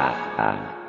Dadah.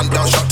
London shot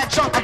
that chunk.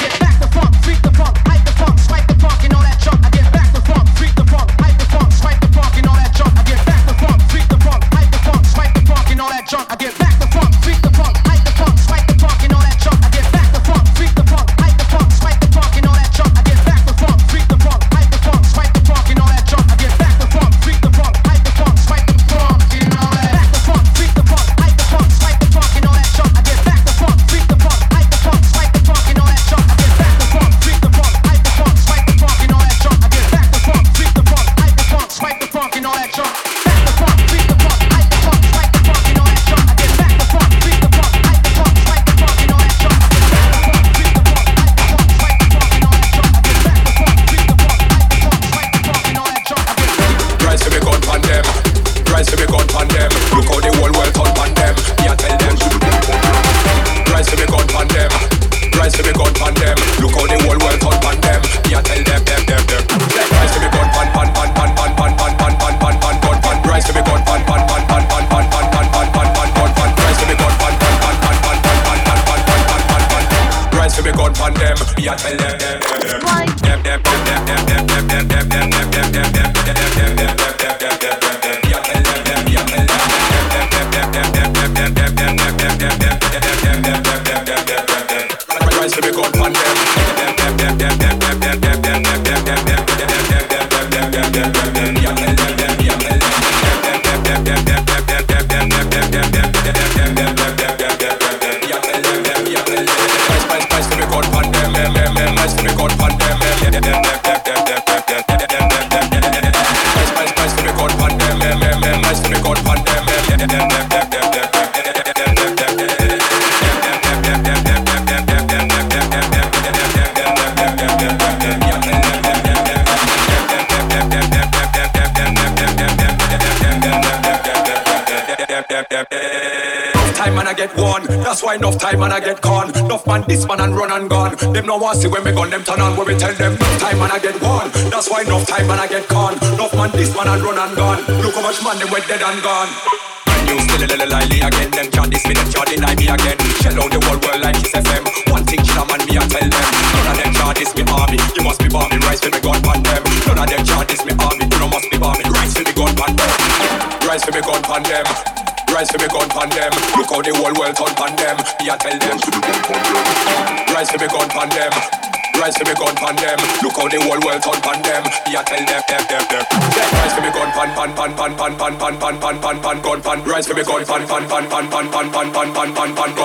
pan, rise for me gun pan, pan, pan, pan, pan, pan, pan, pan, pan, pan, pan.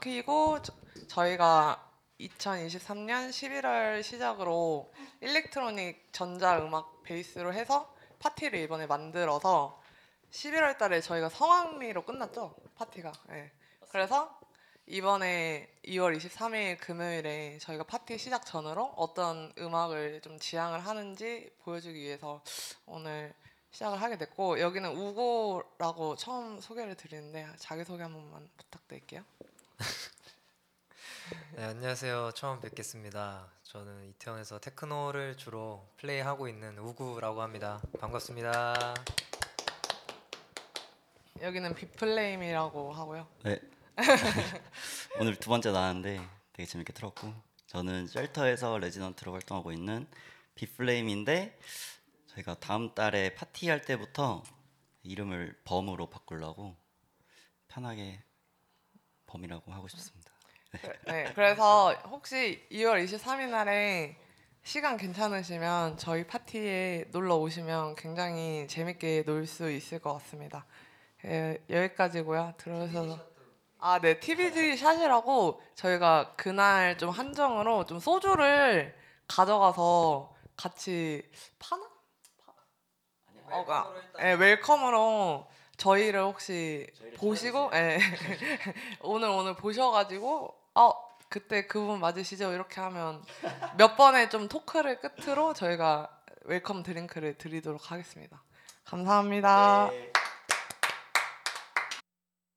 키크이고 저, 저희가 2023년 11월 시작으로 electronic 전자 음악 베이스로 해서 파티를 이번에 만들어서 11월 달에 저희가 성황리로 끝났죠. 파티가. 예. 그래서 이번에 2월 23일 금요일에 저희가 파티 시작 전으로 어떤 음악을 좀 지향을 하는지 보여주기 위해서 오늘 시작을 하게 됐고 여기는 우고라고 처음 소개를 드리는데 자기 소개 한 번만 부탁드릴게요. 네, 안녕하세요. 처음 뵙겠습니다. 저는 이태원에서 테크노를 주로 플레이하고 있는 우구라고 합니다. 반갑습니다. 여기는 비플레임이라고 하고요. 네. 오늘 두 번째 나왔는데 되게 재밌게 들었고 저는 쉘터에서 resident로 활동하고 있는 비플레임인데 저희가 다음 달에 파티할 때부터 이름을 범으로 바꾸려고 편하게 범이라고 하고 싶습니다. 네, 그래서 혹시 2월 23일 날에 시간 괜찮으시면 저희 파티에 놀러 오시면 굉장히 재밌게 놀 수 있을 것 같습니다. 예, 여기까지고요. 들어주셔서 아, 네, TBG 샷이라고 저희가 그날 좀 한정으로 좀 소주를 가져가서 같이 파나? 파- 어, 아, 예, welcome으로 저희를 혹시 보시고 예. 오늘 오늘 보셔가지고 어 그때 그분 맞으시죠 이렇게 하면 몇 번의 좀 talk를 끝으로 저희가 welcome drink를 드리도록 하겠습니다. 감사합니다.